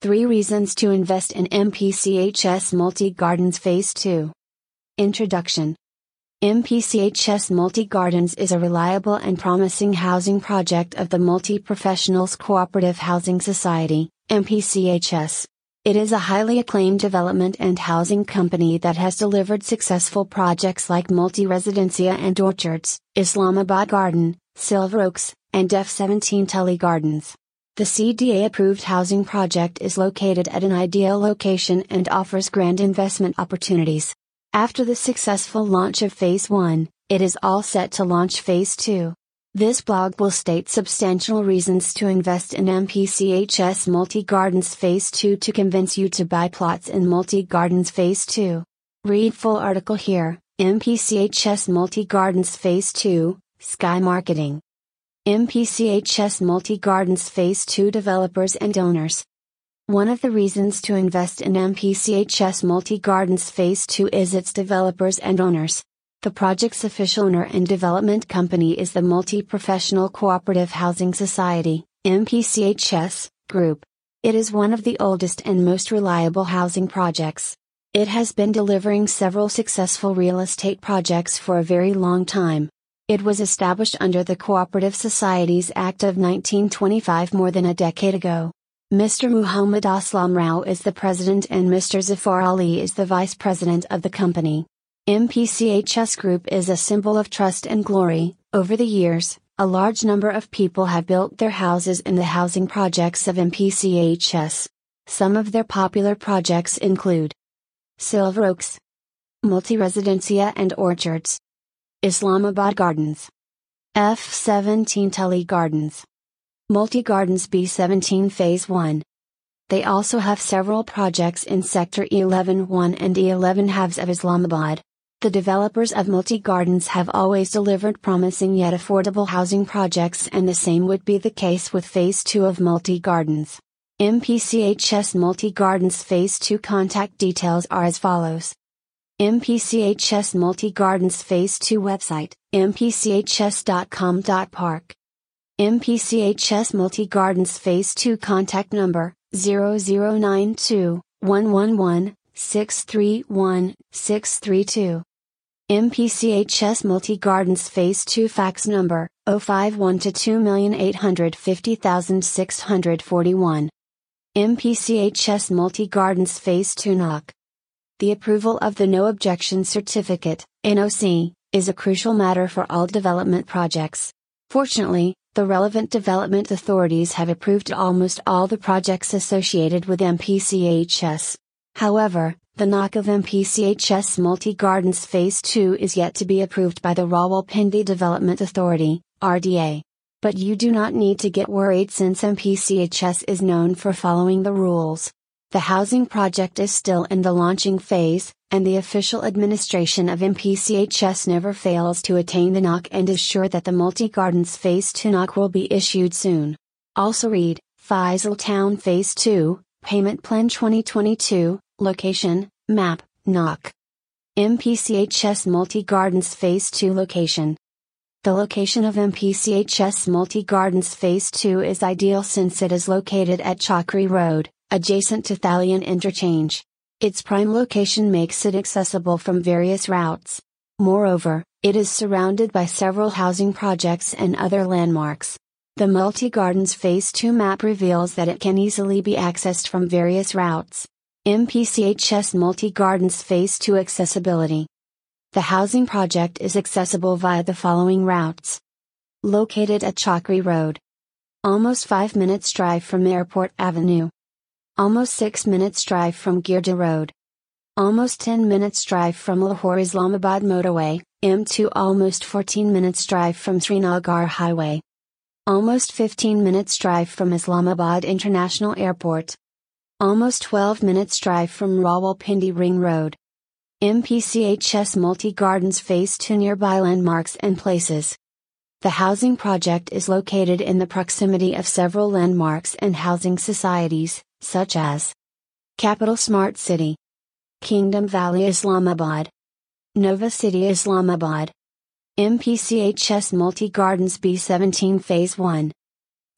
Three reasons to invest in MPCHS Multi Gardens Phase 2. Introduction MPCHS Multi Gardens is a reliable and promising housing project of the Multi Professionals Cooperative Housing Society, MPCHS. It is a highly acclaimed development and housing company that has delivered successful projects like Multi Residencia and Orchards, Islamabad Garden, Silver Oaks, and F17 Tele Gardens. The CDA approved housing project is located at an ideal location and offers grand investment opportunities. After the successful launch of Phase 1, it is all set to launch Phase 2. This blog will state substantial reasons to invest in MPCHS Multi Gardens Phase 2 to convince you to buy plots in Multi Gardens Phase 2. Read full article here MPCHS Multi Gardens Phase 2, Sky Marketing. MPCHS Multi Gardens Phase 2 developers and owners. One of the reasons to invest in MPCHS Multi Gardens Phase 2 is its developers and owners. The project's official owner and development company is the Multi Professional Cooperative Housing Society, MPCHS, Group. It is one of the oldest and most reliable housing projects. It has been delivering several successful real estate projects for a very long time. It was established under the Cooperative Societies Act of 1925 more than a decade ago. Mr. Muhammad Aslam Rao is the president and Mr. Zafar Ali is the vice president of the company. MPCHS Group is a symbol of trust and glory. Over the years, a large number of people have built their houses in the housing projects of MPCHS. Some of their popular projects include Silver Oaks, Multi Residencia and Orchards, Islamabad Gardens. F17 Tele Gardens. Multi Gardens B17 Phase 1. They also have several projects in Sector E11-1 and E11 halves of Islamabad. The developers of Multi Gardens have always delivered promising yet affordable housing projects and the same would be the case with Phase 2 of Multi Gardens. MPCHS Multi Gardens Phase 2 contact details are as follows. MPCHS Multi Gardens Phase 2 website, mpchs.com.park. MPCHS Multi Gardens Phase 2 contact number, 0092 111 631 632. MPCHS Multi Gardens Phase 2 fax number, 051 to 2,850,641. MPCHS Multi Gardens Phase 2 NOC. The approval of the No Objection Certificate, NOC, is a crucial matter for all development projects. Fortunately, the relevant development authorities have approved almost all the projects associated with MPCHS. However, the NOC of MPCHS Multi Gardens Phase 2 is yet to be approved by the Rawalpindi Development Authority, RDA. But you do not need to get worried since MPCHS is known for following the rules. The housing project is still in the launching phase, and the official administration of MPCHS never fails to attain the NOC and is sure that the Multi Gardens Phase 2 NOC will be issued soon. Also read, Faisal Town Phase 2, Payment Plan 2022, Location, Map, NOC. MPCHS Multi Gardens Phase 2 Location. The location of MPCHS Multi Gardens Phase 2 is ideal since it is located at Chakri Road, adjacent to Thalian Interchange. Its prime location makes it accessible from various routes. Moreover, it is surrounded by several housing projects and other landmarks. The Multi Gardens Phase 2 map reveals that it can easily be accessed from various routes. MPCHS Multi Gardens Phase 2 Accessibility The housing project is accessible via the following routes. Located at Chakri Road. Almost 5 minutes drive from Airport Avenue. Almost 6 minutes drive from Girja Road. Almost 10 minutes drive from Lahore Islamabad Motorway, M2 almost 14 minutes drive from Srinagar Highway. Almost 15 minutes drive from Islamabad International Airport. Almost 12 minutes drive from Rawalpindi Ring Road. MPCHS Multi Gardens Phase 2 nearby landmarks and places. The housing project is located in the proximity of several landmarks and housing societies, such as Capital Smart City, Kingdom Valley Islamabad, Nova City Islamabad, MPCHS Multi Gardens B17 Phase 1,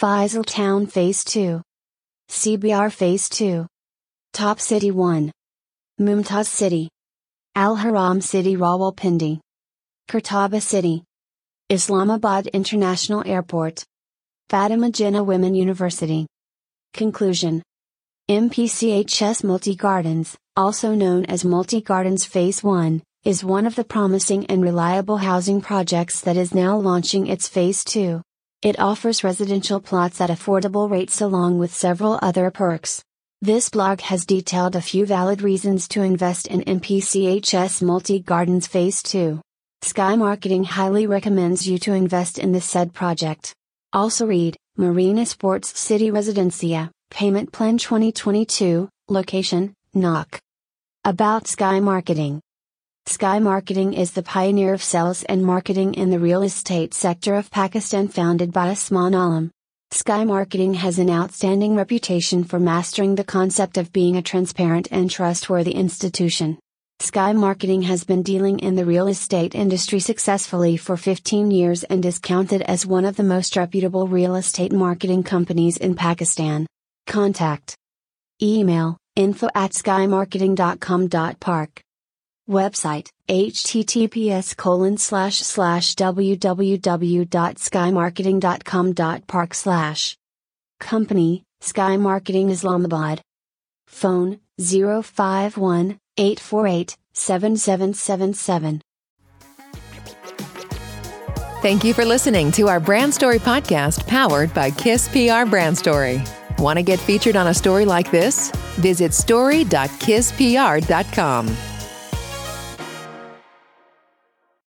Faisal Town Phase 2, CBR Phase 2, Top City 1, Mumtaz City. Al Haram City Rawalpindi. Qurtaba City. Islamabad International Airport. Fatima Jinnah Women University. Conclusion MPCHS Multi Gardens, also known as Multi Gardens Phase 1, is one of the promising and reliable housing projects that is now launching its Phase 2. It offers residential plots at affordable rates along with several other perks. This blog has detailed a few valid reasons to invest in MPCHS Multi Gardens Phase 2. Sky Marketing highly recommends you to invest in this said project. Also read Marina Sports City Residencia, Payment Plan 2022, Location, NOC. About Sky Marketing. Sky Marketing is the pioneer of sales and marketing in the real estate sector of Pakistan founded by Usman Alam. Sky Marketing has an outstanding reputation for mastering the concept of being a transparent and trustworthy institution. Sky Marketing has been dealing in the real estate industry successfully for 15 years and is counted as one of the most reputable real estate marketing companies in Pakistan. Contact. Email info at skymarketing.com.park Website https colon slash slash www.skymarketing.com.park slash. Company, Sky Marketing Islamabad. Phone 051 848 7777 Thank you for listening to our Brand Story podcast powered by Kiss PR Brand Story. Want to get featured on a story like this? Visit story.kisspr.com.